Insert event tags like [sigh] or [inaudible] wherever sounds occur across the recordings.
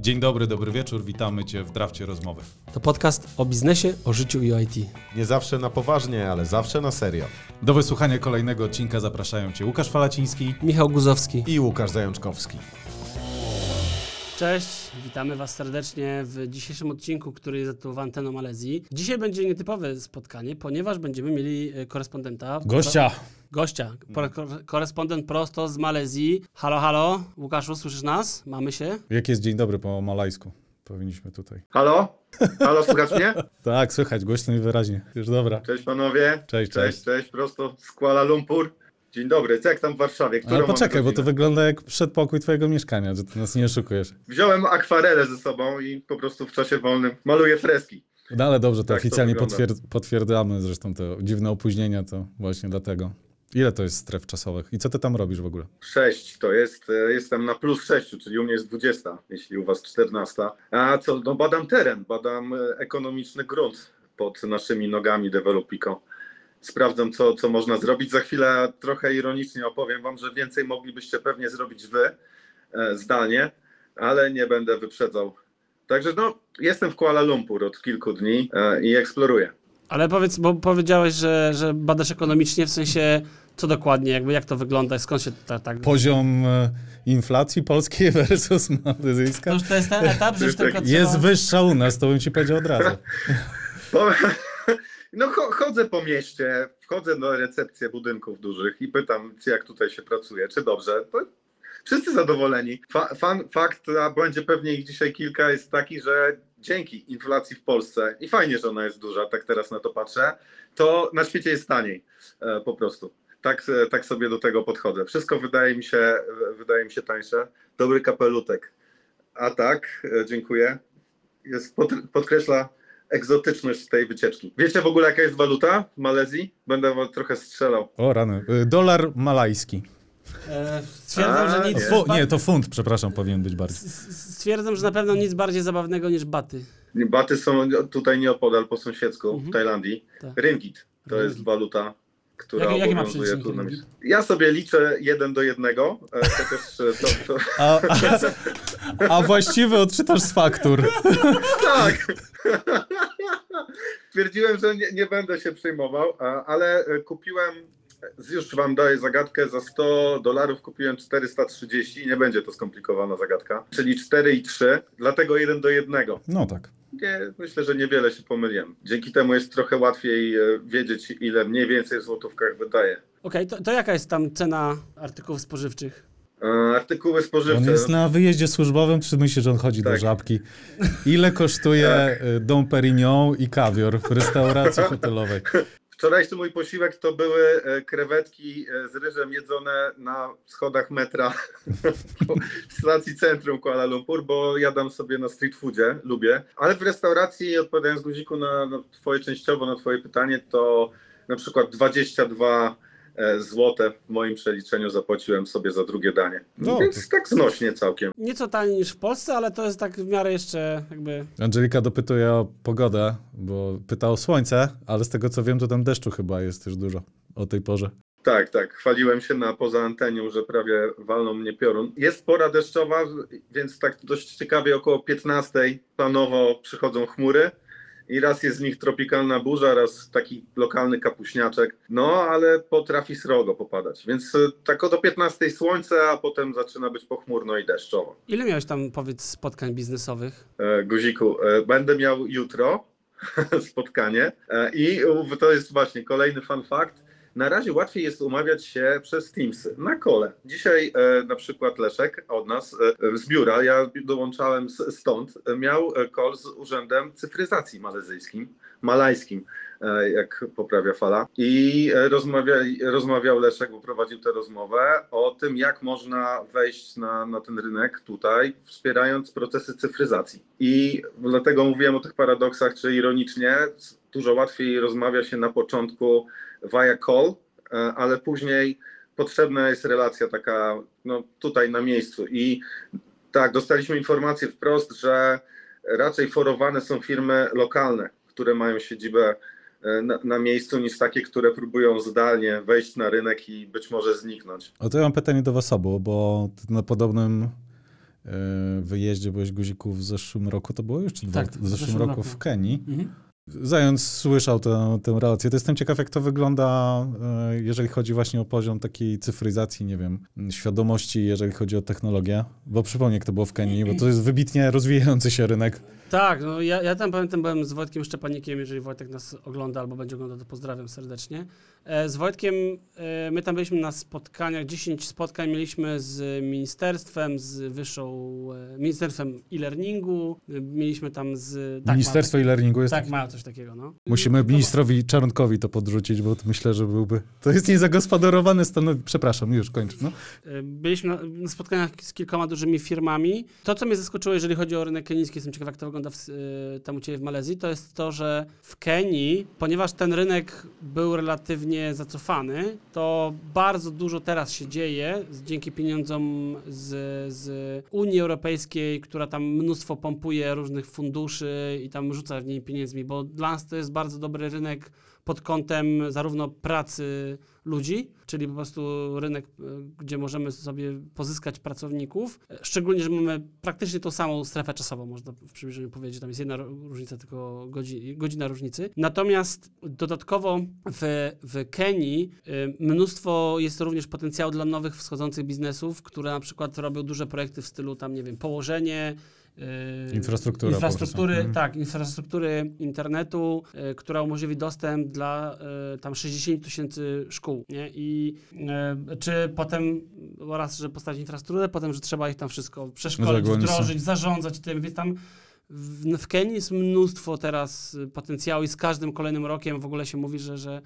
Dzień dobry, dobry wieczór, witamy Cię w Drafcie Rozmowy. To podcast o biznesie, o życiu i o IT. Nie zawsze na poważnie, ale zawsze na serio. Do wysłuchania kolejnego odcinka zapraszają Cię Łukasz Falaciński. Michał Guzowski. I Łukasz Zajączkowski. Cześć, witamy Was serdecznie w dzisiejszym odcinku, który jest zatytułowany Anteną Malezji. Dzisiaj będzie nietypowe spotkanie, ponieważ będziemy mieli e, korespondenta. Gościa! Gościa. Korespondent prosto z Malezji. Halo, halo. Łukaszu, słyszysz nas? Mamy się? Jaki jest dzień dobry po malajsku? Powinniśmy tutaj. Halo? Halo, słychać mnie? [laughs] Tak, słychać, głośno i wyraźnie. Już dobra. Cześć panowie. Cześć, Cześć, cześć. cześć, prosto z Kuala Lumpur. Dzień dobry, co jak tam w Warszawie? Którą Ale poczekaj, bo to wygląda jak przedpokój Twojego mieszkania, że Ty nas nie oszukujesz. Wziąłem akwarelę ze sobą i po prostu w czasie wolnym maluję freski. No ale dobrze, to Tak to oficjalnie wygląda. potwierd- potwierdzamy, zresztą te dziwne opóźnienia to właśnie dlatego. Ile to jest stref czasowych i co Ty tam robisz w ogóle? 6 to jest, e, jestem na plus 6, czyli u mnie jest 20, jeśli u was 14. A co, no badam teren, badam e, ekonomiczny grunt pod naszymi nogami Developico. Sprawdzam, co, co można zrobić. Za chwilę trochę ironicznie opowiem wam, że więcej moglibyście pewnie zrobić wy e, zdalnie, ale nie będę wyprzedzał. Także no, jestem w Kuala Lumpur od kilku dni e, i eksploruję. Ale powiedz, bo powiedziałeś, że, że badasz ekonomicznie, w sensie co dokładnie, jakby jak to wygląda, skąd się ta, tak... Poziom e, inflacji polskiej [laughs] versus malezyjska To już to jest ten etap, że już tylko jest trzeba... wyższa u nas, to bym Ci powiedział od razu. [laughs] No cho- chodzę po mieście, wchodzę na recepcję budynków dużych i pytam, jak tutaj się pracuje, czy dobrze. Wszyscy zadowoleni. Fa- fan, fakt, a będzie pewnie ich dzisiaj kilka, jest taki, że dzięki inflacji w Polsce, i fajnie, że ona jest duża, tak teraz na to patrzę, to na świecie jest taniej e, po prostu. Tak, e, tak sobie do tego podchodzę. Wszystko wydaje mi się, e, wydaje mi się tańsze. Dobry kapelutek. A tak, e, dziękuję. Jest, pod, podkreśla egzotyczność tej wycieczki. Wiecie w ogóle jaka jest waluta w Malezji? Będę wam trochę strzelał. O rany. Y, Dolar malajski. E, stwierdzam, A, że nic... nie. Fu, nie, to funt, przepraszam, powinien być bardziej. Stwierdzam, że na pewno nic bardziej zabawnego niż baty. Baty są tutaj nieopodal po sąsiedzku Mhm. w Tajlandii. Tak. Ringgit to jest waluta, która Jaki- jaki ma obowiązuje. Ja sobie liczę jeden do jednego, e, chociaż e, to, to, A, a, [laughs] a właściwy odczytasz z faktur. [laughs] tak. [laughs] Twierdziłem, że nie, nie będę się przejmował, ale e, kupiłem, już wam daję zagadkę, za 100 dolarów kupiłem 430 i nie będzie to skomplikowana zagadka, czyli 4 i 3, dlatego jeden do jednego. No tak. Nie, myślę, że niewiele się pomyliłem. Dzięki temu jest trochę łatwiej e, wiedzieć, ile mniej więcej w złotówkach wydaje. Okej, to, to jaka jest tam cena artykułów spożywczych? E, Artykuły spożywcze. On jest na wyjeździe służbowym, czy myślisz, że on chodzi do Tak. żabki? Ile kosztuje [laughs] Tak. y, Dom Perignon i kawior w restauracji hotelowej? Wczorajszy mój posiłek to były e, krewetki e, z ryżem jedzone na schodach metra [laughs] w stacji centrum Kuala Lumpur, bo jadam sobie na street foodzie, lubię. Ale w restauracji, odpowiadając guziku na, na twoje częściowo na twoje pytanie, to na przykład 22 e, złote w moim przeliczeniu zapłaciłem sobie za drugie danie. No, Więc tak znośnie całkiem. Nieco taniej niż w Polsce, ale to jest tak w miarę jeszcze jakby... Angelika dopytuje o pogodę, bo pyta o słońce, ale z tego co wiem, to tam deszczu chyba jest też dużo o tej porze. Tak, tak. Chwaliłem się na poza antenią, że prawie walną mnie piorun. Jest pora deszczowa, więc tak dość ciekawie około 15 planowo przychodzą chmury i raz jest z nich tropikalna burza, raz taki lokalny kapuśniaczek. No, ale potrafi srogo popadać. Więc e, tak do 15 słońce, a potem zaczyna być pochmurno i deszczowo. Ile miałeś tam, powiedz, spotkań biznesowych? E, Guziku, e, będę miał jutro [laughs] spotkanie e, i to jest właśnie kolejny fun fact. Na razie łatwiej jest umawiać się przez Teamsy na kole. Dzisiaj e, na przykład Leszek od nas e, z biura, ja dołączałem s- stąd, miał e, call z Urzędem Cyfryzacji Malezyjskim, malajskim, e, jak poprawia fala. I e, rozmawiał Leszek, bo prowadził tę rozmowę o tym, jak można wejść na, na ten rynek tutaj, wspierając procesy cyfryzacji. I dlatego mówiłem o tych paradoksach, czy ironicznie, dużo łatwiej rozmawia się na początku via call, e, ale później potrzebna jest relacja taka no, tutaj na miejscu. I tak, dostaliśmy informację wprost, że raczej forowane są firmy lokalne, które mają siedzibę e, na, na miejscu, niż takie, które próbują zdalnie wejść na rynek i być może zniknąć. O to ja mam pytanie do was obu, bo na podobnym e, wyjeździe byłeś guzików w zeszłym roku, to było już czy dwa, Tak, w zeszłym roku, w Kenii. Mhm. Zając słyszał tę, tę relację. To jestem ciekaw, jak to wygląda, e, jeżeli chodzi właśnie o poziom takiej cyfryzacji, nie wiem, świadomości, jeżeli chodzi o technologię. Bo przypomnę, jak to było w Kenii, bo to jest wybitnie rozwijający się rynek. Tak, no ja, ja tam pamiętam, byłem z Wojtkiem Szczepanikiem, jeżeli Wojtek nas ogląda albo będzie oglądał, to pozdrawiam serdecznie. E, z Wojtkiem, e, my tam byliśmy na spotkaniach, 10 spotkań mieliśmy z ministerstwem, z wyższą, e, ministerstwem e-learningu, mieliśmy tam z... Tak, Ministerstwo e-learningu jest... Ma, tak, mają coś takiego, no. Musimy To- ministrowi Czarnkowi to podrzucić, bo myślę, że byłby... To jest niezagospodarowane stanowisko. Przepraszam, już kończę. No. Byliśmy na, na spotkaniach z kilkoma dużymi firmami. To, co mnie zaskoczyło, jeżeli chodzi o rynek kenijski, jestem ciekaw, jak to wygląda w, tam u Ciebie w Malezji, to jest to, że w Kenii, ponieważ ten rynek był relatywnie zacofany, to bardzo dużo teraz się dzieje dzięki pieniądzom z, z Unii Europejskiej, która tam mnóstwo pompuje różnych funduszy i tam rzuca w niej pieniędzmi, bo dla nas to jest bardzo dobry rynek pod kątem zarówno pracy ludzi, czyli po prostu rynek, e, gdzie możemy sobie pozyskać pracowników. E, Szczególnie, że mamy praktycznie tą samą strefę czasową, można w przybliżeniu powiedzieć, tam jest jedna różnica, tylko godzi, godzina różnicy. Natomiast dodatkowo w, w Kenii y, mnóstwo jest również potencjału dla nowych wschodzących biznesów, które na przykład robią duże projekty w stylu tam, nie wiem, położenie, y, po infrastruktury, tak, infrastruktury internetu, y, która umożliwi dostęp dla y, tam 60 tysięcy szkół, nie? I y, czy potem raz, że postawić infrastrukturę, potem, że trzeba ich tam wszystko przeszkolić, są- wdrożyć, zarządzać tym, więc tam w, w Kenii jest mnóstwo teraz potencjału i z każdym kolejnym rokiem w ogóle się mówi, że, że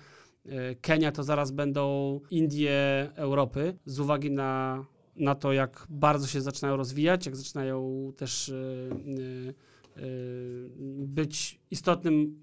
Kenia to zaraz będą Indie Europy z uwagi na, na to, jak bardzo się zaczynają rozwijać, jak zaczynają też y, y, y, być istotnym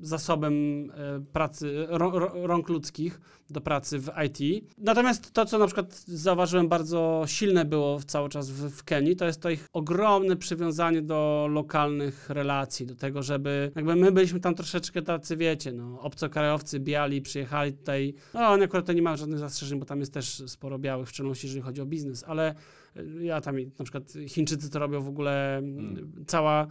zasobem e, pracy, rą- rą- rąk ludzkich do pracy w IT. Natomiast to, co na przykład zauważyłem bardzo silne było cały czas w, w Kenii, to jest to ich ogromne przywiązanie do lokalnych relacji, do tego, żeby jakby my byliśmy tam troszeczkę tacy, wiecie, no, obcokrajowcy, biali, przyjechali tutaj, no oni akurat to nie mają żadnych zastrzeżeń, bo tam jest też sporo białych, w szczególności jeżeli chodzi o biznes, ale e, ja tam na przykład Chińczycy to robią w ogóle, mm, cała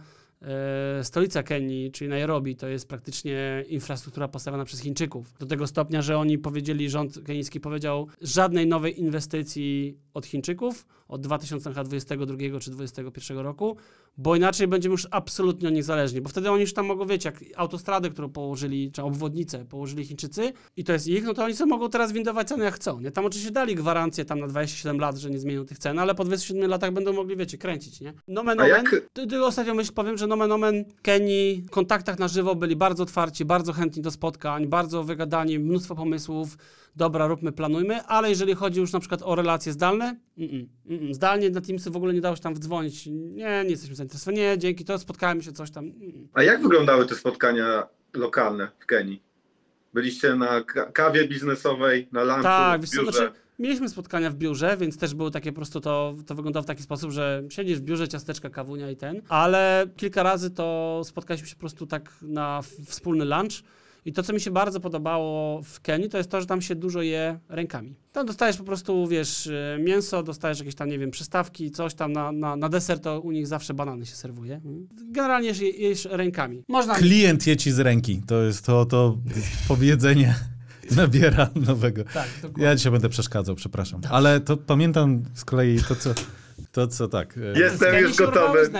stolica Kenii, czyli Nairobi, to jest praktycznie infrastruktura postawiona przez Chińczyków. Do tego stopnia, że oni powiedzieli, rząd kenijski powiedział, żadnej nowej inwestycji od Chińczyków od 2022 czy 2021 roku, bo inaczej będziemy już absolutnie od nich zależni, bo wtedy oni już tam mogą, wiecie, jak autostradę, którą położyli, czy obwodnicę położyli Chińczycy i to jest ich, no to oni sobie mogą teraz windować ceny jak chcą, nie? Tam oczywiście dali gwarancję tam na 27 lat, że nie zmienią tych cen, ale po 27 latach będą mogli, wiecie, kręcić, nie? Nomen omen, jak- ty- tylko ostatnio myśl powiem, że nomen omen Kenii w kontaktach na żywo byli bardzo otwarci, bardzo chętni do spotkań, bardzo wygadani, mnóstwo pomysłów, dobra, róbmy, planujmy, ale jeżeli chodzi już na przykład o relacje zdalne, mm, mm, zdalnie na Teamsy w ogóle nie dało się tam wdzwonić, nie, nie jesteśmy zainteresowani, nie, dzięki, to spotkałem się, coś tam. Mm. A jak wyglądały te spotkania lokalne w Kenii? Byliście na ka- kawie biznesowej, na lunchu, Tak, w biurze? znaczy, mieliśmy spotkania w biurze, więc też było takie po prostu to, to wyglądało w taki sposób, że siedzisz w biurze, ciasteczka, kawunia i ten, ale kilka razy to spotkaliśmy się po prostu tak na wspólny lunch i to, co mi się bardzo podobało w Kenii, to jest to, że tam się dużo je rękami. Tam dostajesz po prostu, wiesz, y, mięso, dostajesz jakieś tam, nie wiem, przystawki, coś tam na, na, na deser, to u nich zawsze banany się serwuje. Mm. Generalnie jesz, jesz rękami. Można... Klient je ci z ręki. To jest to, to powiedzenie [laughs] nabiera nowego. Tak. Ja dzisiaj będę przeszkadzał, przepraszam. Ale to pamiętam z kolei to, co, to, co tak. e, Jest- Z Kenii już gotowy.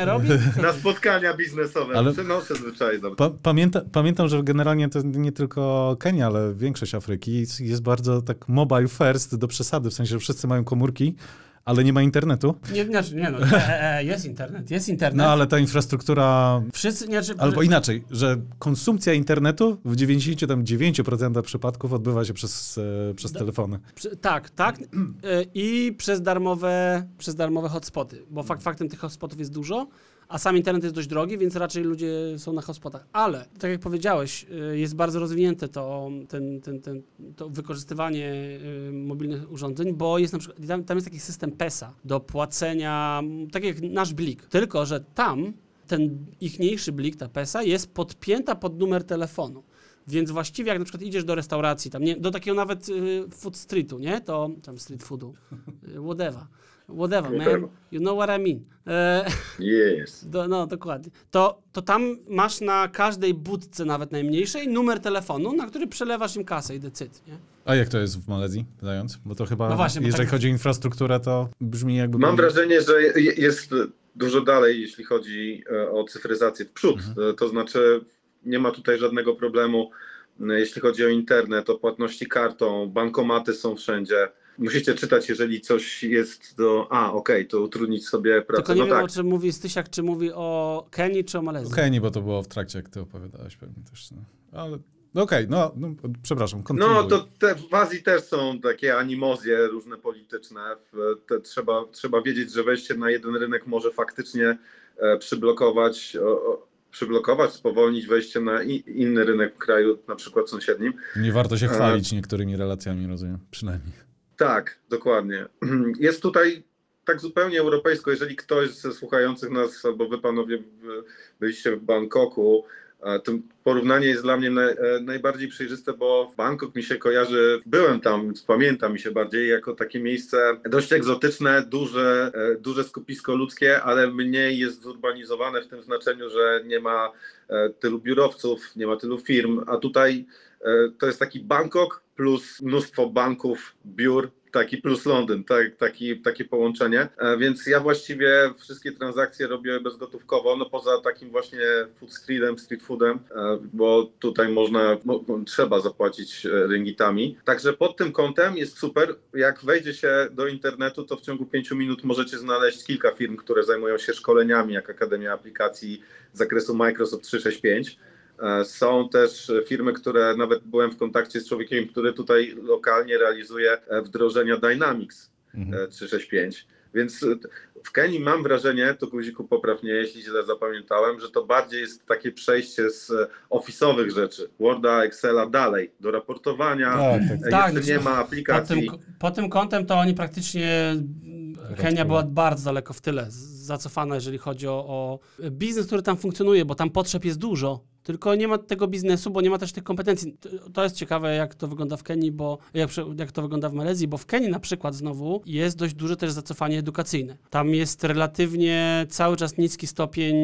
Na spotkania biznesowe. Ale- Przenoszę zwyczaj do... Pa, pamięta, pamiętam, że generalnie to nie tylko Kenia, ale większość Afryki jest bardzo tak mobile first do przesady, w sensie, że wszyscy mają komórki, ale nie ma internetu. Nie, znaczy, nie no, e, e, jest internet, jest internet. No ale ta infrastruktura, Wszyscy, nie, znaczy, albo inaczej, że konsumpcja internetu w 99% przypadków odbywa się przez, e, przez Da- telefony. przy, tak, tak. e, I przez darmowe, przez darmowe hotspoty, bo fakt, faktem tych hotspotów jest dużo, a sam internet jest dość drogi, więc raczej ludzie są na hotspotach. Ale, tak jak powiedziałeś, e, jest bardzo rozwinięte to, ten, ten, ten, to wykorzystywanie e, mobilnych urządzeń, bo jest na przykład, tam, tam jest taki system PESA do płacenia, tak jak nasz blik, tylko że tam ten ichniejszy blik, ta PESA, jest podpięta pod numer telefonu. Więc właściwie jak na przykład idziesz do restauracji, tam nie, do takiego nawet y, food streetu, nie? To tam street foodu, y, whatever. Whatever, man. You know what I mean. E, Jest. [laughs] do, no, dokładnie. To, to tam masz na każdej budce, nawet najmniejszej, numer telefonu, na który przelewasz im kasę i decyd, nie? A jak to jest w Malezji, zając? Bo to chyba, No właśnie, jeżeli tak- chodzi o infrastrukturę, to brzmi jakby... Mam wrażenie, że je- jest dużo dalej, jeśli chodzi e, o cyfryzację w przód. Mhm. E, To znaczy, nie ma tutaj żadnego problemu, e, jeśli chodzi o internet, o płatności kartą, bankomaty są wszędzie. Musicie czytać, jeżeli coś jest do. A, okej, to utrudnić sobie pracę. Tylko nie no wiem, tak. o czym mówi Stysiak, czy mówi o Kenii, czy o Malezji. Okej, nie, bo to było w trakcie, jak ty opowiadałeś pewnie też. No. Ale no okej, no, no przepraszam, No kontynuuj. to te, w Azji też są takie animozje różne polityczne. Te, trzeba, trzeba wiedzieć, że wejście na jeden rynek może faktycznie e, przyblokować, o, o, przyblokować, spowolnić wejście na inny rynek kraju, na przykład sąsiednim. Nie warto się E, chwalić niektórymi relacjami, rozumiem, przynajmniej. Tak, dokładnie. [clears throat] Jest tutaj tak zupełnie europejsko, jeżeli ktoś ze słuchających nas, albo wy panowie byliście w Bangkoku, to porównanie jest dla mnie e, najbardziej przejrzyste, bo Bangkok mi się kojarzy, byłem tam, pamiętam mi się bardziej jako takie miejsce dość egzotyczne, duże, e, duże skupisko ludzkie, ale mniej jest zurbanizowane w tym znaczeniu, że nie ma e, tylu biurowców, nie ma tylu firm, a tutaj to jest taki Bangkok plus mnóstwo banków, biur, taki plus Londyn, tak, taki, takie połączenie. E, Więc ja właściwie wszystkie transakcje robię bezgotówkowo, no poza takim właśnie food streetem, street foodem, e, bo tutaj można, mo, mo- trzeba zapłacić e, ringgitami. Także pod tym kątem jest super. Jak wejdzie się do internetu, to w ciągu pięciu minut możecie znaleźć kilka firm, które zajmują się szkoleniami, jak Akademia Aplikacji z zakresu Microsoft 365. E, Są też firmy, które nawet byłem w kontakcie z człowiekiem, który tutaj lokalnie realizuje e, wdrożenia Dynamics Mhm. e, 365. Więc w Kenii mam wrażenie, to guziku popraw mnie, jeśli źle zapamiętałem, że to bardziej jest takie przejście z ofisowych rzeczy, Worda, Excela dalej, do raportowania. Tak, tak. E, Tak, Jeszcze nie ma Pod aplikacji. tym, pod tym kątem to oni praktycznie. Kenia była bardzo daleko w tyle, zacofana, jeżeli chodzi o, o biznes, który tam funkcjonuje, bo tam potrzeb jest dużo. Tylko nie ma tego biznesu, bo nie ma też tych kompetencji. To jest ciekawe, jak to wygląda w Kenii, bo jak, jak to wygląda w Malezji, bo w Kenii na przykład znowu jest dość duże też zacofanie edukacyjne. Tam jest relatywnie cały czas niski stopień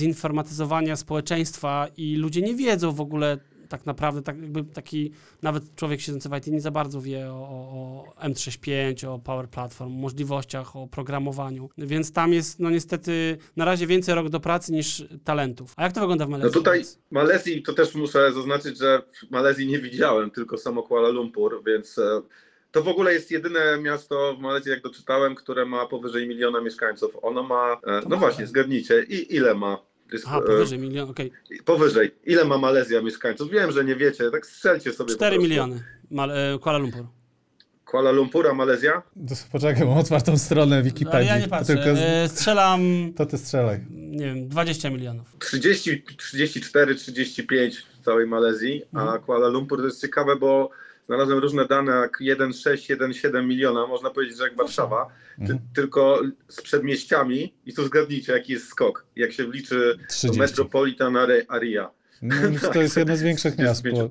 zinformatyzowania społeczeństwa i ludzie nie wiedzą w ogóle tak naprawdę, tak jakby taki, nawet człowiek siedzący w IT nie za bardzo wie o, o, o M35, o Power Platform, o możliwościach, o programowaniu, więc tam jest no niestety na razie więcej rok do pracy niż talentów. A jak to wygląda w Malezji? No tutaj Malezji to też muszę zaznaczyć, że w Malezji nie widziałem, tylko samo Kuala Lumpur, więc e, to w ogóle jest jedyne miasto w Malezji, jak doczytałem, które ma powyżej miliona mieszkańców. Ono ma, e, no właśnie, zgadnijcie, i ile ma? Jest, Aha, e, powyżej milion, okej. Powyżej. Ile ma Malezja mieszkańców? Wiem, że nie wiecie, tak strzelcie sobie. po 4 prostu. miliony Mal e, Kuala Lumpur. Kuala Lumpur, a Malezja? Poczekaj, mam otwartą stronę Wikipedii. Ale ja nie patrzę. Tylko. E, strzelam, To ty strzelaj. nie wiem, 20 milionów. 30, 34, 35 w całej Malezji, a Mhm. Kuala Lumpur to jest ciekawe, bo znalazłem różne dane jak 1,6, 1,7 miliona, można powiedzieć, że jak Warszawa, ty, Mhm. tylko z przedmieściami i tu zgadnijcie, jaki jest skok, jak się wliczy 30. Metropolitan Are- Area. No, to [laughs] jest jedno z większych miast. Po... E, e,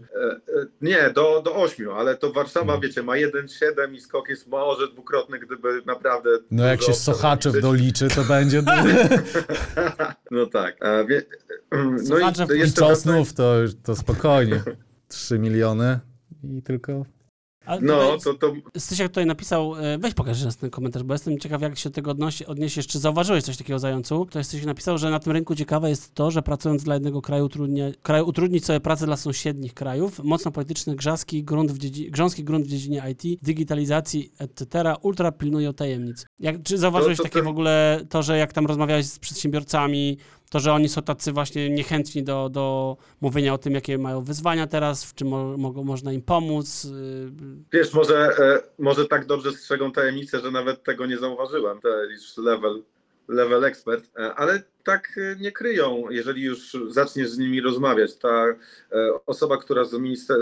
Nie, do, do 8, ale to Warszawa, Mhm. wiecie, ma 1,7 i skok jest może dwukrotny, gdyby naprawdę... No jak się Sochaczew doliczy, to będzie... [laughs] No tak. Wie, [clears throat] no Sochaczew i I czosnów to, to spokojnie. [laughs] 3 miliony i tylko... Ale No, tutaj- to, to Stysiak tutaj napisał, e, weź pokaż raz ten komentarz, bo jestem ciekaw, jak się do tego odnosi, odniesiesz, czy zauważyłeś coś takiego zającu. To Stysiak napisał, że na tym rynku ciekawe jest to, że pracując dla jednego kraju, utrudnia, kraju utrudnić sobie pracę dla sąsiednich krajów, mocno polityczny, grzaski grunt w dziedzi, grząski grunt w dziedzinie IT, digitalizacji, etc. ultra pilnują tajemnic. Jak, czy zauważyłeś No to takie w ogóle to, że jak tam rozmawiałeś z przedsiębiorcami, to, że oni są tacy właśnie niechętni do, do mówienia o tym, jakie mają wyzwania teraz, w czym mo, mogą, można im pomóc, y, Wiesz, może, e, może tak dobrze strzegą tajemnicę, że nawet tego nie zauważyłem, już level, level ekspert, e, ale tak e, nie kryją, jeżeli już zaczniesz z nimi rozmawiać. Ta e, osoba, która z,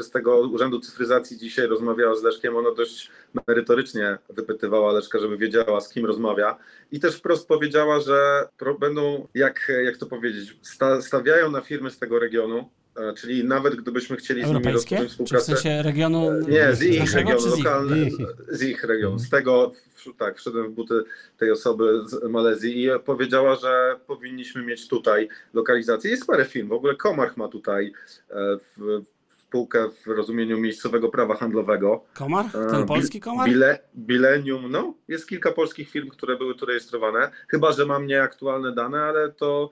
z tego Urzędu Cyfryzacji dzisiaj rozmawiała z Leszkiem, ona dość merytorycznie wypytywała Leszka, żeby wiedziała, z kim rozmawia i też wprost powiedziała, że będą, jak, jak to powiedzieć, sta, stawiają na firmy z tego regionu, czyli nawet gdybyśmy chcieli z nimi rozpocząć Czy w współpracę, sensie regionu nie, z ich regionu, czy z ich? Ich, ich. z ich regionu. Z tego, w- tak, wszedłem w buty tej osoby z Malezji i powiedziała, że powinniśmy mieć tutaj lokalizację. Jest parę firm, w ogóle Komarch ma tutaj e, w, spółkę w rozumieniu miejscowego prawa handlowego. Komar? E, Ten polski komar? Bile, Bilenium, no, jest kilka polskich firm, które były tu rejestrowane, chyba, że mam nieaktualne dane, ale to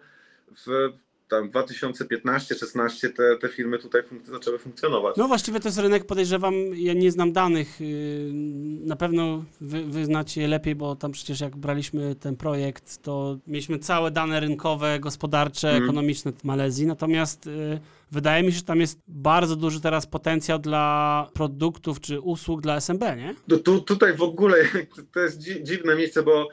w tam 2015-16 te, te firmy tutaj funk- zaczęły funkcjonować. No właściwie to jest rynek, podejrzewam, ja nie znam danych, yy, na pewno wy, wy znacie je lepiej, bo tam przecież jak braliśmy ten projekt, to mieliśmy całe dane rynkowe, gospodarcze, Mhm. ekonomiczne w Malezji, natomiast yy, wydaje mi się, że tam jest bardzo duży teraz potencjał dla produktów czy usług dla SMB, nie? Tu, tu, tutaj w ogóle [laughs] to jest dzi- dziwne miejsce, bo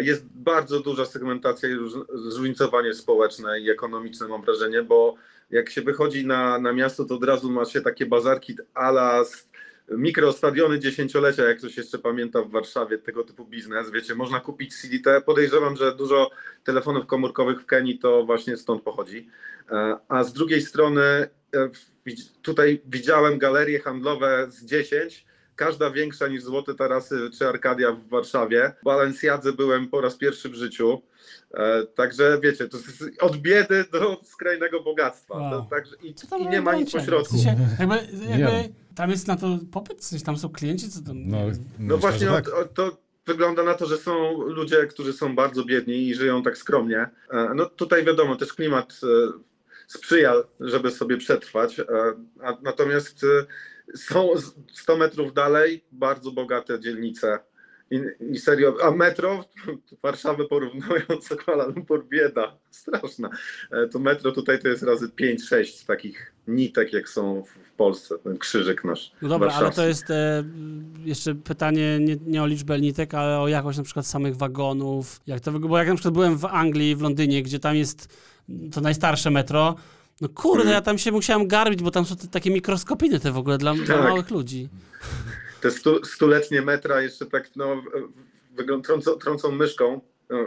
jest bardzo duża segmentacja i róż- zróżnicowanie społeczne i ekonomiczne, mam wrażenie, bo jak się wychodzi na, na miasto, to od razu ma się takie bazarki ala mikrostadiony dziesięciolecia, jak ktoś jeszcze pamięta w Warszawie, tego typu biznes. Wiecie, można kupić CDT. Podejrzewam, że dużo telefonów komórkowych w Kenii to właśnie stąd pochodzi. E, A z drugiej strony e, tutaj widziałem galerie handlowe z 10, każda większa niż Złote Tarasy czy Arkadia w Warszawie. W Balenciadze byłem po raz pierwszy w życiu. E, także wiecie, to jest od biedy do skrajnego bogactwa. Wow. To, także, i, I nie ma nic pośrodku. W sensie, jakby, tam jest na to popyt, w sensie, tam są klienci, co tam... No, No właśnie, że o- tak. o- to wygląda na to, że są ludzie, którzy są bardzo biedni i żyją tak skromnie. E, No tutaj wiadomo, też klimat e, sprzyja, żeby sobie przetrwać. e, A, natomiast e, są z- 100 metrów dalej bardzo bogate dzielnice. I, I serio, a metro, Warszawę porównując do Kuala Lumpur, bieda, straszna. E, To metro tutaj to jest razy 5-6 takich nitek, jak są w Polsce, ten krzyżyk nasz No dobra, ale to jest e, jeszcze pytanie nie, nie o liczbę nitek, ale o jakość na przykład samych wagonów. Jak to? Bo jak na przykład byłem w Anglii, w Londynie, gdzie tam jest to najstarsze metro, no kurde, Mhm. ja tam się musiałem garbić, bo tam są te, takie mikroskopiny te w ogóle dla, dla Tak. małych ludzi. te stu, stuletnie metra jeszcze tak no, wygląd, trącą, trącą myszką, no,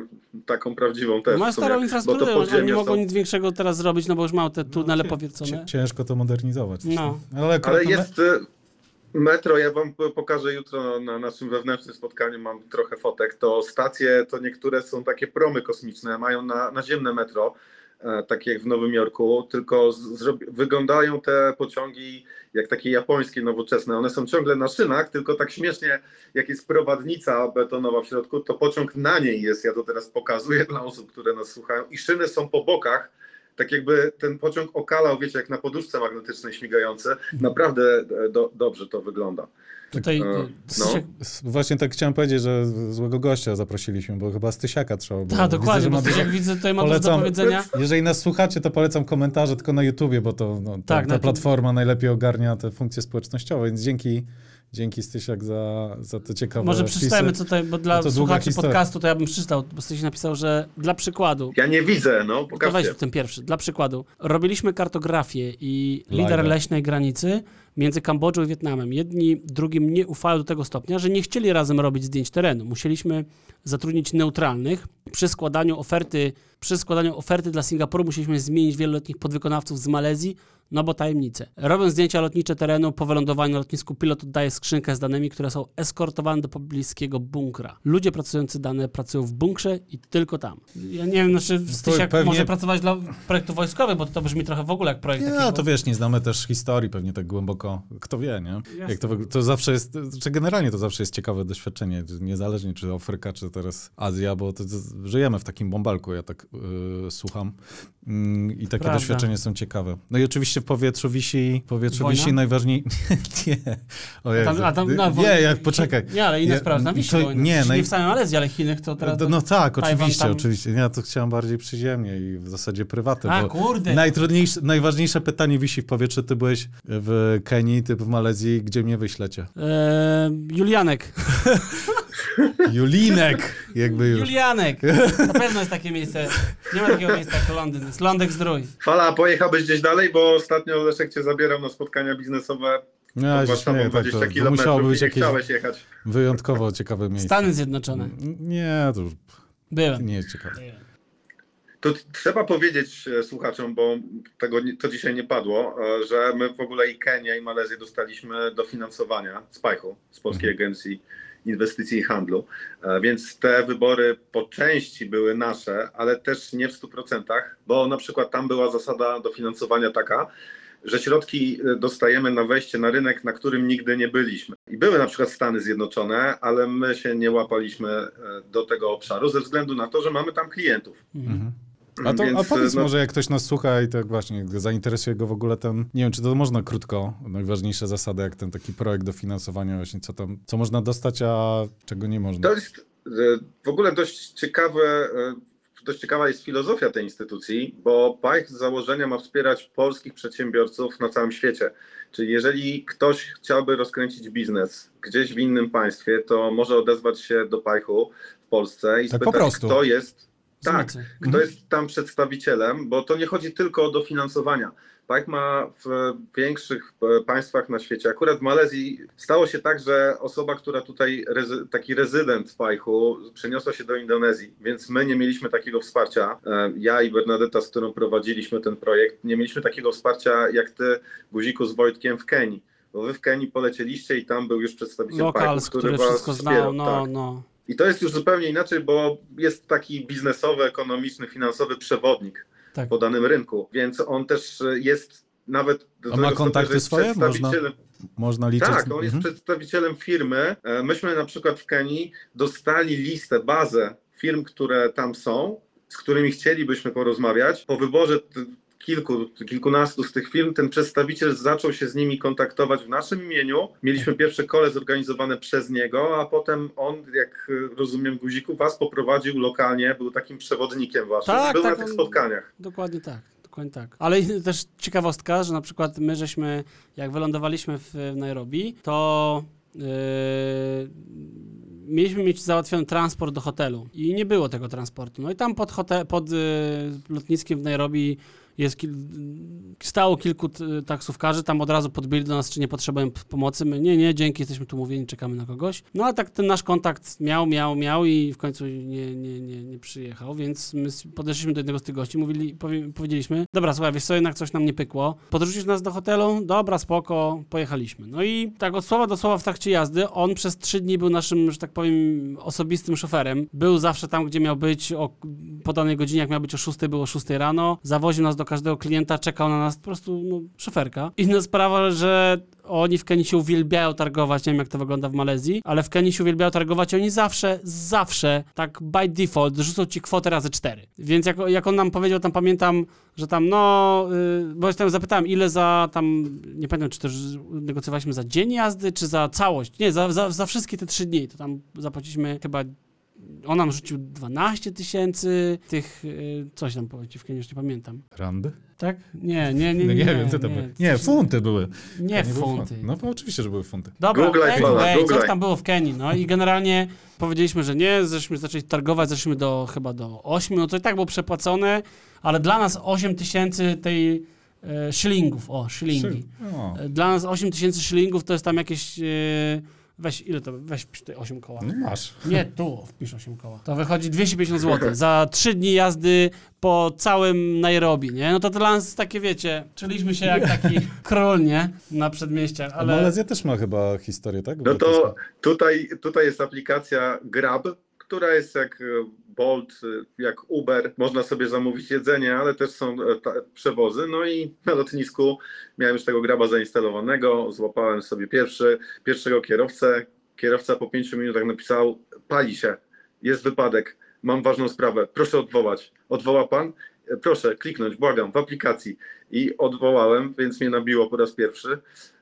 taką prawdziwą też. Sumie, starą bo infrastrukturę, to oni nie mogą są. nic większego teraz zrobić, no bo już mają te tunele Cię- powiercone. Ciężko to modernizować. No. Ale, Ale to me- jest y, metro, ja wam po- pokażę jutro na naszym wewnętrznym spotkaniu, mam trochę fotek, to stacje, to niektóre są takie promy kosmiczne, mają na, naziemne metro, takie jak w Nowym Jorku, tylko wyglądają te pociągi jak takie japońskie, nowoczesne. One są ciągle na szynach, tylko tak śmiesznie, jak jest prowadnica betonowa w środku, to pociąg na niej jest. Ja to teraz pokazuję [laughs] dla osób, które nas słuchają. I szyny są po bokach, tak jakby ten pociąg okalał, wiecie, jak na poduszce magnetycznej śmigający. Naprawdę e, do, dobrze to wygląda. Tutaj E, e, no. Właśnie tak chciałem powiedzieć, że złego gościa zaprosiliśmy, bo chyba Stysiaka trzeba było. Tak, dokładnie, Widzę, bo dużo- jak widzę, tutaj ma dużo do Polecam. powiedzenia. Jeżeli nas słuchacie, to polecam komentarze tylko na YouTubie, bo to no, ta, Tak, ta na- platforma najlepiej ogarnia te funkcje społecznościowe, więc dzięki, dzięki Stysiak za, za te ciekawe Może przeczytajmy co tutaj, bo dla No to słuchaczy historia. podcastu to ja bym przeczytał, bo ktoś napisał, że dla przykładu, Ja nie widzę, no, to weź pokażcie. ten pierwszy, dla przykładu, robiliśmy kartografię i lider leśnej granicy między Kambodżą i Wietnamem. Jedni drugim nie ufają do tego stopnia, że nie chcieli razem robić zdjęć terenu. Musieliśmy zatrudnić neutralnych. Przy składaniu oferty, przy składaniu oferty dla Singapuru musieliśmy zmienić wieloletnich podwykonawców z Malezji, no bo tajemnice. Robiąc zdjęcia lotnicze terenu, po wylądowaniu na lotnisku pilot oddaje skrzynkę z danymi, które są eskortowane do pobliskiego bunkra. Ludzie pracujący dane pracują w bunkrze i tylko tam. Ja nie wiem, znaczy Stysiak pewnie- może pracować dla projektu wojskowych, bo to brzmi trochę w ogóle jak projekt Nie, takiego. to wiesz, nie znamy też historii pewnie tak głęboko. Kto wie, nie? Jasne. Jak to, to zawsze jest, czy generalnie to zawsze jest ciekawe doświadczenie, niezależnie czy Afryka, czy teraz Azja, bo to, to, żyjemy w takim bąbelku, ja tak y, słucham. Mm, I takie Prawda. doświadczenia są ciekawe. No i oczywiście w powietrzu wisi, w powietrzu Wojna? wisi najważniej... [laughs] nie. O Jezu. Tam, a tam, nie, ja, poczekaj. Nie, ale inne Ja- sprawy. Tam wisi to- wojna. nie, naj- nie w samej Malezji, ale Chinych to teraz... No, no tak, oczywiście, tam- oczywiście. Ja to chciałem bardziej przyziemnie i w zasadzie prywatne, A, kurde. najtrudniejsze, najważniejsze pytanie wisi w powietrzu. Ty byłeś w Kenii, ty w Malezji, gdzie mnie wyślecie? Eee, Julianek. [laughs] Julinek! Jakby już. Julianek. Na pewno jest takie miejsce. Nie ma takiego miejsca jak Londyn. Jest Lądek Zdrój. Fala, a pojechałbyś gdzieś dalej, bo ostatnio Leszek cię zabierał na spotkania biznesowe No, ja się śmieję, tak, 20 to, to musiałoby być jakieś jechać. wyjątkowo ciekawe miejsce. Stany Zjednoczone. Nie, to już Byłem. nie jest ciekawe. To t- trzeba powiedzieć e, słuchaczom, bo tego to dzisiaj nie padło, e, że my w ogóle i Kenię, i Malezję dostaliśmy dofinansowania z PAJH-u, z Polskiej Agencji Inwestycji i Handlu, E, więc te wybory po części były nasze, ale też nie w 100%, bo na przykład tam była zasada dofinansowania taka, że środki e, dostajemy na wejście na rynek, na którym nigdy nie byliśmy. I były na przykład Stany Zjednoczone, ale my się nie łapaliśmy e, do tego obszaru ze względu na to, że mamy tam klientów. Mhm. A, to, a powiedz no, może, jak ktoś nas słucha i tak właśnie zainteresuje go w ogóle ten, nie wiem, czy to można krótko, najważniejsze zasady, jak ten taki projekt dofinansowania właśnie, co tam, co można dostać, a czego nie można. To jest e, w ogóle dość ciekawe, e, dość ciekawa jest filozofia tej instytucji, bo PAJH z założenia ma wspierać polskich przedsiębiorców na całym świecie. Czyli jeżeli ktoś chciałby rozkręcić biznes gdzieś w innym państwie, to może odezwać się do PAJH-u w Polsce i Tak po spytać, prostu. kto jest Tak, kto Mhm. jest tam przedstawicielem, bo to nie chodzi tylko o dofinansowania. PAJH ma w większych e, państwach na świecie, akurat w Malezji stało się tak, że osoba, która tutaj, taki rezydent PAJH-u przeniosła się do Indonezji, więc my nie mieliśmy takiego wsparcia. E, Ja i Bernadetta, z którą prowadziliśmy ten projekt, nie mieliśmy takiego wsparcia jak ty, Guziku, z Wojtkiem w Kenii. Bo wy w Kenii polecieliście i tam był już przedstawiciel Lokal, PAJH-u, z który was wszystko znał, no, tak. no. I to jest już zupełnie inaczej, bo jest taki biznesowy, ekonomiczny, finansowy przewodnik Tak. po danym rynku, więc on też jest nawet do A ma stopnia, kontakty swoje? Można Można liczyć. Tak, on jest Mhm. przedstawicielem firmy. E, Myśmy na przykład w Kenii dostali listę, bazę firm, które tam są, z którymi chcielibyśmy porozmawiać. Po wyborze kilku, kilkunastu z tych firm, ten przedstawiciel zaczął się z nimi kontaktować w naszym imieniu. Mieliśmy pierwsze kole zorganizowane przez niego, a potem on, jak rozumiem, Guziku, was poprowadził lokalnie, był takim przewodnikiem waszym. Tak, był tak, na tych spotkaniach. Dokładnie tak, dokładnie tak. Ale też ciekawostka, że na przykład my żeśmy, jak wylądowaliśmy w Nairobi, to yy, mieliśmy mieć załatwiony transport do hotelu i nie było tego transportu. No i tam pod, hotel, pod yy, lotniskiem w Nairobi jest kil, stało kilku taksówkarzy, tam od razu podbili do nas, czy nie potrzebujemy pomocy. My nie, nie, dzięki, jesteśmy tu mówieni, czekamy na kogoś. No a tak ten nasz kontakt miał, miał, miał i w końcu nie, nie, nie, nie przyjechał, więc my podeszliśmy do jednego z tych gości, mówili, powie, powiedzieliśmy, dobra, słuchaj, wiesz co, jednak coś nam nie pykło, podrzucisz nas do hotelu? Dobra, spoko, pojechaliśmy. No i tak od słowa do słowa w trakcie jazdy, on przez trzy dni był naszym, że tak powiem, osobistym szoferem. Był zawsze tam, gdzie miał być o po danej godzinie, jak miał być o 6, było o 6 rano, zawoził nas do każdego klienta, czekał na nas, po prostu no, szoferka. Inna sprawa, że oni w Kenii się uwielbiają targować, nie wiem jak to wygląda w Malezji, ale w Kenii się uwielbiają targować i oni zawsze, zawsze, tak by default, rzucą ci kwotę razy cztery. Więc jak, jak on nam powiedział, tam pamiętam, że tam no, yy, bo ja tam zapytałem, ile za tam, nie pamiętam, czy też negocjowaliśmy za dzień jazdy, czy za całość, nie, za, za, za wszystkie te trzy dni, to tam zapłaciliśmy chyba on nam rzucił 12 tysięcy tych, y, coś tam powiedzieć, w Kenii już nie pamiętam. Randy? Tak? Nie, nie, nie, [laughs] No nie. nie, wiem, co to były. Nie, funty były. Nie były funty. No to oczywiście, że były funty. Dobra, Googlaj, anyway, pana, coś tam było w Kenii, no i generalnie powiedzieliśmy, że nie, żeśmy zaczęli targować, zeszliśmy do chyba do 8, no to i tak było przepłacone, ale dla nas 8 tysięcy tej e, szylingów, o, szylingi. E, Dla nas 8 tysięcy szylingów to jest tam jakieś, e, weź, ile to, weź wpisz tutaj 8 koła. no masz. Nie, tu wpisz 8 koła. To wychodzi 250 zł za 3 dni jazdy po całym Nairobi, nie? No to dla nas takie, wiecie, czuliśmy się jak taki [laughs] król, nie? Na przedmieściach, Ale... ale... Malezja też ma chyba historię, tak? No to tutaj, tutaj jest aplikacja Grab, która jest jak e, Bolt, e, jak Uber. Można sobie zamówić jedzenie, ale też są e, przewozy. No i na lotnisku miałem już tego Graba zainstalowanego. Złapałem sobie pierwszy, pierwszego kierowcę. Kierowca po pięciu minutach napisał: Pali się, jest wypadek, mam ważną sprawę, proszę odwołać. Odwoła pan? E, Proszę kliknąć, błagam, w aplikacji. I odwołałem, więc mnie nabiło po raz pierwszy.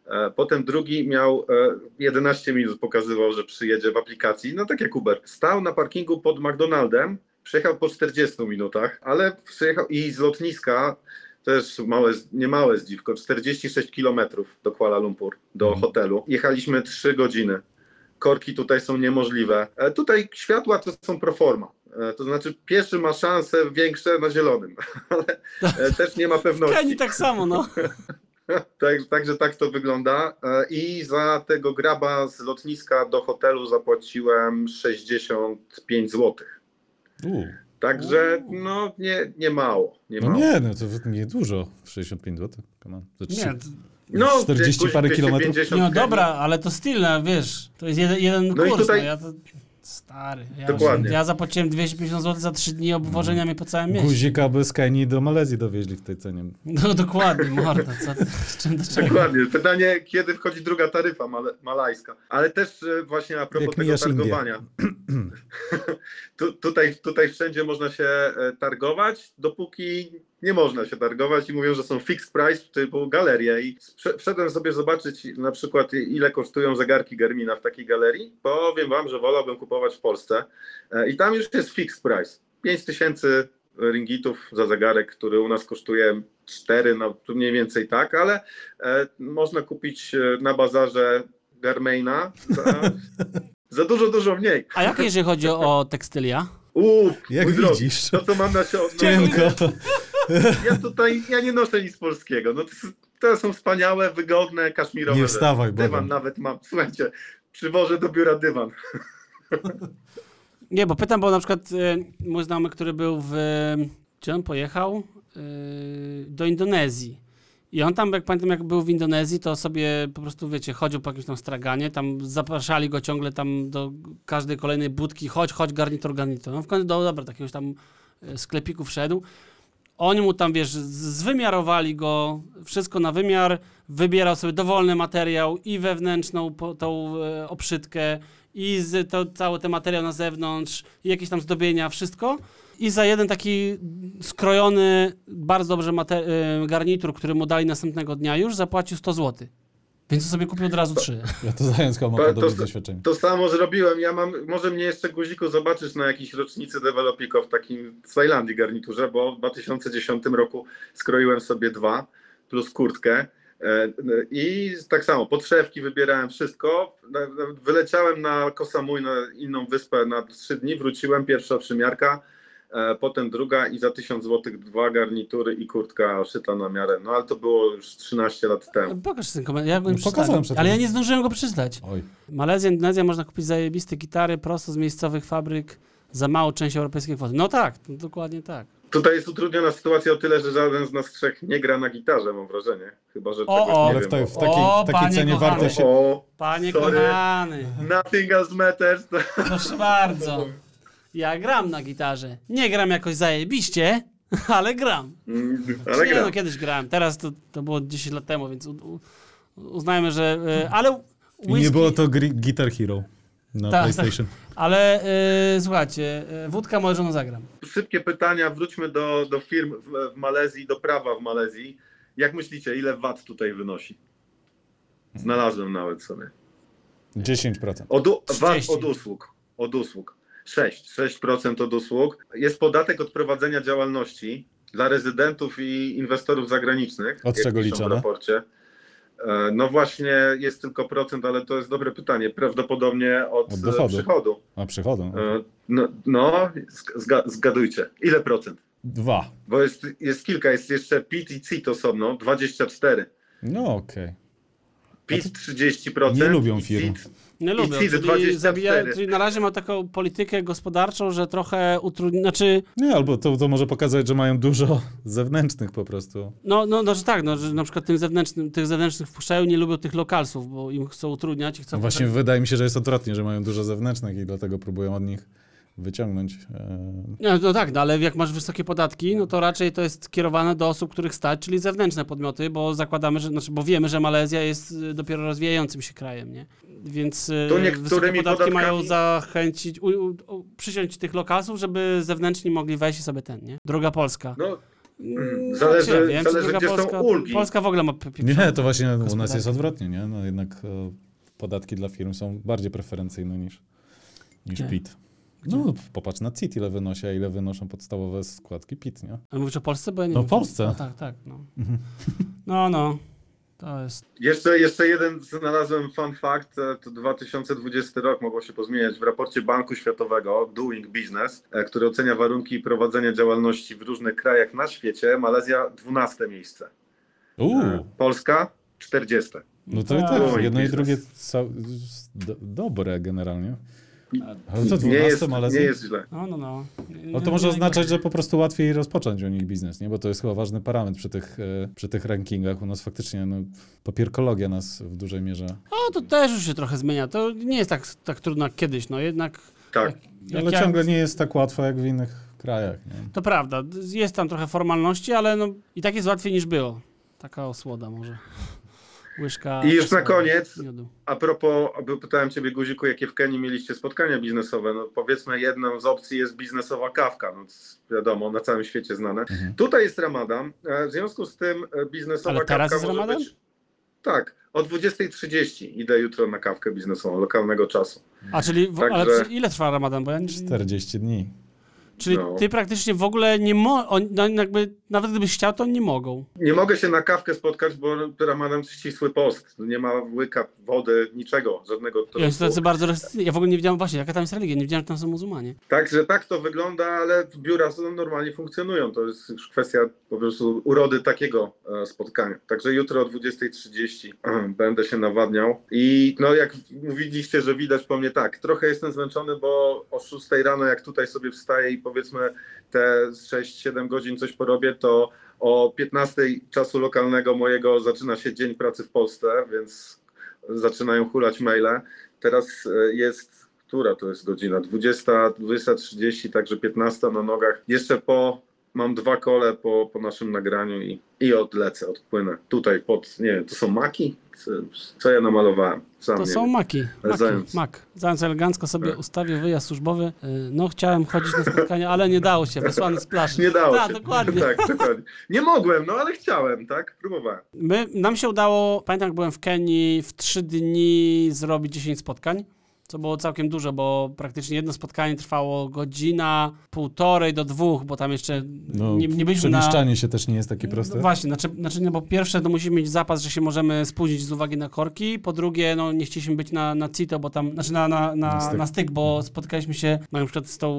E, Potem drugi miał e, 11 minut, pokazywał, że przyjedzie w aplikacji. No tak jak Uber. Stał na parkingu pod McDonaldem, przyjechał po 40 minutach, ale przyjechał i z lotniska też małe, nie małe zdziwko, 46 kilometrów do Kuala Lumpur, do Mhm. hotelu. Jechaliśmy 3 godziny. Korki tutaj są niemożliwe. E, Tutaj światła to są proforma. E, To znaczy pieszy ma szanse większe na zielonym, [laughs] ale e, też nie ma W pewności. Kenii tak samo, no. [laughs] [laughs] Tak, także tak to wygląda. E, I za tego graba z lotniska do hotelu zapłaciłem 65 zł. U, Także no nie, nie mało. Nie No mało. nie, no to nie dużo. 65 zł. Come on. To trzy- Nie, No, 40 guzik parę kilometrów. 250 no dobra, ale to styl, no, wiesz, to jest jeden, jeden No i kurs, tutaj- no ja to... Stary, ja, Dokładnie. ja zapłaciłem 250 zł za 3 dni obwożenia mnie po całym mieście. Guzika by z Kenii do Malezji dowieźli w tej cenie. No dokładnie, morda, co ty, czym do czego? Dokładnie. Pytanie, kiedy wchodzi druga taryfa male, malajska. Ale też e, właśnie a propos Jak tego mijasz Indię. targowania. [clears throat] tu, tutaj, tutaj wszędzie można się e, targować, dopóki nie można się targować i mówią, że są fixed price typu galerie. I wszedłem sobie zobaczyć na przykład ile kosztują zegarki Garmina w takiej galerii. Powiem wam, że wolałbym kupować w Polsce. E, I tam już jest fixed price. 5000 ringgitów za zegarek, który u nas kosztuje 4, no tu mniej więcej tak, ale e, można kupić e, na bazarze Garmeina za, [laughs] za dużo, dużo mniej. A jak jeżeli chodzi o tekstylia? Uuu, Jak mój drogi, widzisz. to co mam na się Cienko. [laughs] Ja tutaj, ja nie noszę nic polskiego. No to, to są wspaniałe, wygodne, kaszmirowe Nie wstawaj, Dywan Bogu. nawet mam. Słuchajcie, przywożę do biura dywan. [laughs] Nie, bo pytam, bo na przykład e, mój znajomy, który był w... Gdzie on pojechał? E, do Indonezji. I on tam, jak pamiętam, jak był w Indonezji, to sobie po prostu, wiecie, chodził po jakimś tam straganie, tam zapraszali go ciągle tam do każdej kolejnej budki, chodź, chodź, garnitur, garnitur. No w końcu, do, dobra, takiegoś tam e, sklepiku wszedł. Oni mu tam, wiesz, zwymiarowali go, wszystko na wymiar, wybierał sobie dowolny materiał i wewnętrzną po, tą e, i z, to, cały ten materiał na zewnątrz, i jakieś tam zdobienia, wszystko. I za jeden taki skrojony, bardzo dobrze e, garnitur, który mu dali następnego dnia już, zapłacił 100 zł. Więc sobie kupił od razu trzy. [laughs] Ja to zając chyba ma To- to- podobne doświadczenie. To samo zrobiłem. Ja mam, może mnie jeszcze guziku zobaczysz na jakiejś rocznicy Developiko w takim w Tajlandii garniturze, bo w 2010 roku skroiłem sobie dwa plus kurtkę. E, I tak samo, podszewki wybierałem wszystko. Wyleciałem na Koh Samui, na inną wyspę na trzy dni, wróciłem, pierwsza przymiarka, e, potem druga i za 1000 zł dwa garnitury i kurtka szyta na miarę. No ale to było już 13 lat temu. Pokaż ten komentarz. Ja go No, przeczytałem. pokazałem przed Ale ja nie zdążyłem go przeczytać. Oj. Malezja, Indonezja można kupić zajebiste gitary prosto z miejscowych fabryk za małą część europejskiej kwoty. No tak, to dokładnie tak. Tutaj jest utrudniona sytuacja o tyle, że żaden z nas trzech nie gra na gitarze, mam wrażenie. Chyba, że O, czegoś o, nie Ale wiem. w, tej, w takiej, O, w takiej cenie kochany. warto się... o, Panie Sorry. kochany, nothing else matters. proszę bardzo. [laughs] Ja gram na gitarze. Nie gram jakoś zajebiście, [laughs] ale gram. Mm, Ale nie, gra. no kiedyś grałem. Teraz to, to było 10 lat temu, więc u, u, uznajmy, że... e, ale I nie whisky- było to gri- Guitar Hero na Tak, PlayStation. Ale e, słuchajcie, e, wódka może żoną zagram. Szybkie pytania, wróćmy do, do firm w, w Malezji, do prawa w Malezji. Jak myślicie, ile VAT tutaj wynosi? Znalazłem nawet sobie. 10%. Od, VAT 30. od usług. Od usług. 6. 6% od usług. Jest podatek od prowadzenia działalności dla rezydentów i inwestorów zagranicznych. Od czego liczone? W raporcie. E, No właśnie jest tylko procent, ale to jest dobre pytanie. Prawdopodobnie od, Od dochodu. przychodu. A przychodzą? E, No, no zga, zgadujcie. Ile procent? Dwa. Bo jest, jest kilka, jest jeszcze PIT i CIT osobno, 24. No okej. PIT 30%. Nie lubią firm. CIT Nie I lubię. CIT Czyli, 24. zabija, czyli na razie ma taką politykę gospodarczą, że trochę utrudni. Znaczy, Nie, albo to, to może pokazać, że mają dużo [laughs] zewnętrznych po prostu. no, no, no że tak, no, że na przykład tym zewnętrznym, tych zewnętrznych wpuszczają, nie lubią tych lokalsów, bo im chcą utrudniać i chcą. No właśnie wydaje mi się, że jest odwrotnie, że mają dużo zewnętrznych i dlatego próbują od nich wyciągnąć. e, No, no tak, no, ale jak masz wysokie podatki, no to raczej to jest kierowane do osób, których stać, czyli zewnętrzne podmioty, bo zakładamy, że, znaczy, bo wiemy, że Malezja jest y, dopiero rozwijającym się krajem, nie? Więc To wysokie podatki mają podatkami- zachęcić, u, u, u, przyciąć tych lokalsów, żeby zewnętrzni mogli wejść i sobie ten, nie? Droga Polska. No, Mm, zależy- znaczy, ja wiem, zależy, gdzie są Polska, ulgi. Polska w ogóle ma Nie, to właśnie u nas jest odwrotnie, nie? No jednak e, podatki dla firm są bardziej preferencyjne niż, niż? PIT. No, popatrz na CIT, ile wynosi, a ile wynoszą podstawowe składki PIT, nie? Ale mówisz o Polsce? Bo ja nie No, wiem. Polsce. No, tak, tak. No. no, no. To jest. jeszcze, jeszcze jeden znalazłem fun fact, e, to 2020 rok mogło się pozmieniać w raporcie Banku Światowego Doing Business, e, który ocenia warunki prowadzenia działalności w różnych krajach na świecie. Malezja 12 miejsce, Uuu, E, Polska 40. no to i Tak. tak, jedno i drugie dobre generalnie. Ale to 12, Nie jest, ale nie jest źle. No, no, no. No to może oznaczać, że po prostu łatwiej rozpocząć u nich biznes, nie? Bo to jest chyba ważny parametr przy tych, e, przy tych rankingach. U nas faktycznie no, papierkologia nas w dużej mierze. O, to też już się trochę zmienia. To nie jest tak, tak trudno jak kiedyś, no jednak... Tak. jak Ale ja- ciągle nie jest tak łatwo jak w innych krajach. Nie? To prawda, jest tam trochę formalności, ale no i tak jest łatwiej niż było. Taka osłoda może. Łyżka... I już na koniec, miodu. A propos, pytałem Ciebie, Guziku, jakie w Kenii mieliście spotkania biznesowe. No powiedzmy, jedną z opcji jest biznesowa kawka, no wiadomo, na całym świecie znane. Mhm. Tutaj jest Ramadan, e, w związku z tym e, biznesowa Ale teraz kawka jest może Ramadan? być... Tak, o 20.30 idę jutro na kawkę biznesową, lokalnego czasu. A czyli, w, Także- ale ile trwa Ramadan? Bo ja nie, 40 dni. Czyli No. ty praktycznie w ogóle nie mo, on, no jakby, nawet gdybyś chciał, to nie mogą. Nie mogę się na kawkę spotkać, bo Ramadan to ścisły post. Nie ma łyka wody, niczego, żadnego Ja trupu. tacy bardzo. Ja w ogóle nie wiedziałem właśnie, jaka tam jest religia, nie wiedziałem, że tam są muzułmanie. Także tak to wygląda, ale biura są- normalnie funkcjonują. To jest już kwestia po prostu urody takiego e, spotkania. Także jutro o 20.30 e, [clears throat] będę się nawadniał. I no jak mówiliście, że widać po mnie tak, trochę jestem zmęczony, bo o 6 rano jak tutaj sobie wstaję i powiedzmy te 6-7 godzin coś porobię, to o 15 czasu lokalnego mojego zaczyna się dzień pracy w Polsce, więc zaczynają hulać maile. Teraz e, jest, która to jest godzina? 20, 20.30, także 15 na nogach. Jeszcze po, mam dwa kole po, po naszym nagraniu i, i odlecę, odpłynę. Tutaj pod, nie wiem, to są maki? Co, co ja namalowałem? Sam To są wiem. maki. maki Zając. mak. Zając elegancko sobie Tak. ustawił wyjazd służbowy. Y, No, chciałem chodzić na spotkanie, ale nie dało się. Wysłany z plaży. Nie dało Tak, się. dokładnie. tak, dokładnie. Nie mogłem, no ale chciałem, tak? Próbowałem. My, nam się udało, pamiętam jak byłem w Kenii, w trzy dni zrobić 10 spotkań, co było całkiem dużo, bo praktycznie jedno spotkanie trwało godzina, półtorej do dwóch, bo tam jeszcze No, nie, nie byliśmy na... przemieszczanie się też nie jest takie proste. No właśnie, znaczy, znaczy no bo pierwsze to musimy mieć zapas, że się możemy spóźnić z uwagi na korki, po drugie no nie chcieliśmy być na, na CITO, bo tam, znaczy na, na, Na na, styk. na styk, bo spotkaliśmy się na przykład z tą,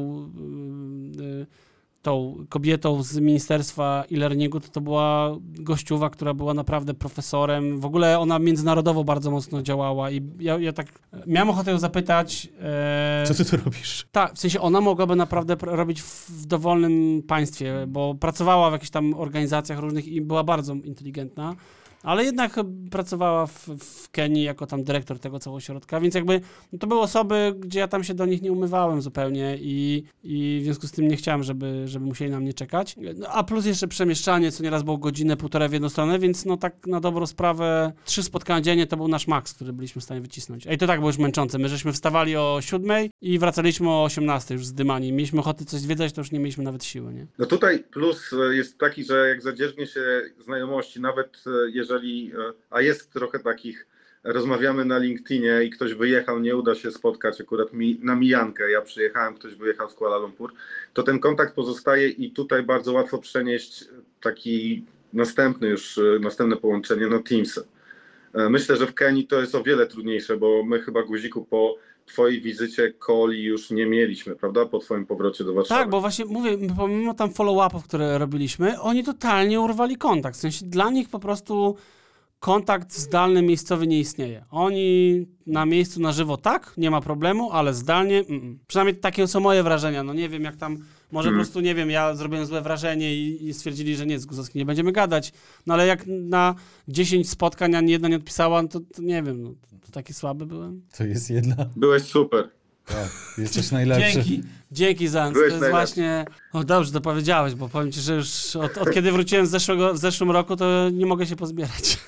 tą kobietą z Ministerstwa e-learningu, to to była gościuwa, która była naprawdę profesorem, w ogóle ona międzynarodowo bardzo mocno działała i ja, ja tak miałem ochotę ją zapytać... e, Co ty tu robisz? tak, w sensie ona mogłaby naprawdę pr- robić w, w dowolnym państwie, bo pracowała w jakichś tam organizacjach różnych i była bardzo inteligentna, ale jednak pracowała w, w Kenii jako tam dyrektor tego całego ośrodka, więc jakby no to były osoby, gdzie ja tam się do nich nie umywałem zupełnie i, i w związku z tym nie chciałem, żeby, żeby musieli na mnie czekać. No, a plus jeszcze przemieszczanie, co nieraz było godzinę, półtorej w jedną stronę, więc no tak na dobrą sprawę trzy spotkania dziennie to był nasz maks, który byliśmy w stanie wycisnąć. I to tak było już męczące. My żeśmy wstawali o siódmej i wracaliśmy o 18 już zdymani. Mieliśmy ochotę coś zwiedzać, to już nie mieliśmy nawet siły, nie? No tutaj plus jest taki, że jak zadzierzgnie się znajomości, nawet e, jeżeli, e, a jest trochę takich, rozmawiamy na LinkedInie i ktoś wyjechał, nie uda się spotkać akurat mi, na mijankę, ja przyjechałem, ktoś wyjechał z Kuala Lumpur, to ten kontakt pozostaje i tutaj bardzo łatwo przenieść taki następny już, e, następne połączenie na Teamsy. E, Myślę, że w Kenii to jest o wiele trudniejsze, bo my chyba Guziku po twojej wizycie coli już nie mieliśmy, prawda? Po twoim powrocie do Warszawy. Tak, bo właśnie mówię, pomimo tam follow-upów, które robiliśmy, oni totalnie urwali kontakt. W sensie dla nich po prostu kontakt zdalny miejscowy nie istnieje. Oni na miejscu na żywo tak, nie ma problemu, ale zdalnie mm. przynajmniej takie są moje wrażenia. No nie wiem jak tam, może Mhm. po prostu nie wiem, ja zrobiłem złe wrażenie i, i stwierdzili, że nie, z Guzowskim nie będziemy gadać. No ale jak na 10 spotkań ani jedna nie odpisała, no to, to nie wiem, no, to taki słaby byłem. To jest jedna. Byłeś super. Tak, jesteś najlepszy. Dzięki, dzięki Zans. To Byłeś jest najlepszy. właśnie. O dobrze, to powiedziałeś, bo powiem ci, że już od, od kiedy wróciłem z zeszłego, w zeszłym roku, to nie mogę się pozbierać.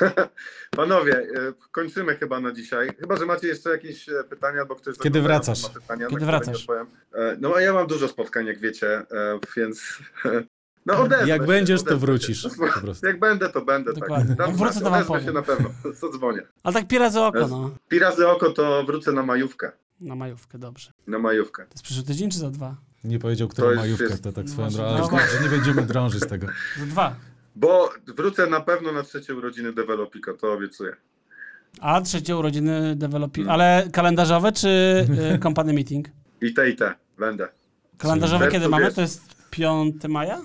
[laughs] Panowie, e, kończymy chyba na dzisiaj. Chyba, że macie jeszcze jakieś e, pytania, bo ktoś Kiedy wracasz? Ma pytania, Kiedy które wracasz? E, no a ja mam dużo spotkań, jak wiecie, więc [laughs] no odezwę Jak się, będziesz, to odezwę wrócisz. Po [laughs] prostu. Jak będę, to będę. Dokładnie. Tak. Jak wrócę, to wam odezwę się powiem. na pewno. Zadzwonię. Ale tak pirazy oko, no. Pirazy oko to wrócę na majówkę. Na majówkę, dobrze. Na majówkę. To jest przyszły tydzień czy za dwa? Nie powiedział, którą To jest- to tak no swoją drogą. No że nie będziemy drążyć tego. Za dwa. Bo wrócę na pewno na trzecie urodziny Developika, to obiecuję. A trzecie urodziny developi. Ale kalendarzowe czy y, [laughs] company meeting? I te, i te. Będę. Kalendarzowe Ten, kiedy mamy? wiesz. To jest 5 maja?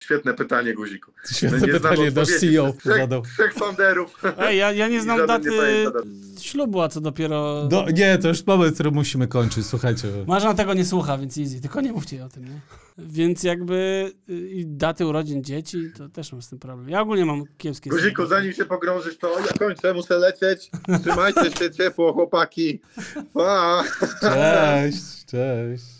Świetne pytanie, Guziku. Świetne Nie pytanie, nasz. CEO Trzech, zadał. trzech founderów. Ej, ja, ja nie znam daty nie ślubu, a co dopiero... Do, nie, to już moment, który musimy kończyć, słuchajcie. Marzena tego nie słucha, więc easy. Tylko nie mówcie o tym, nie? Więc jakby y, i daty urodzin dzieci, to też mam z tym problem. Ja ogólnie mam kiepskie... Guziku, sobie- zanim się pogrążysz, to ja kończę, muszę lecieć. Trzymajcie się ciepło, chłopaki. Pa! Cześć, cześć.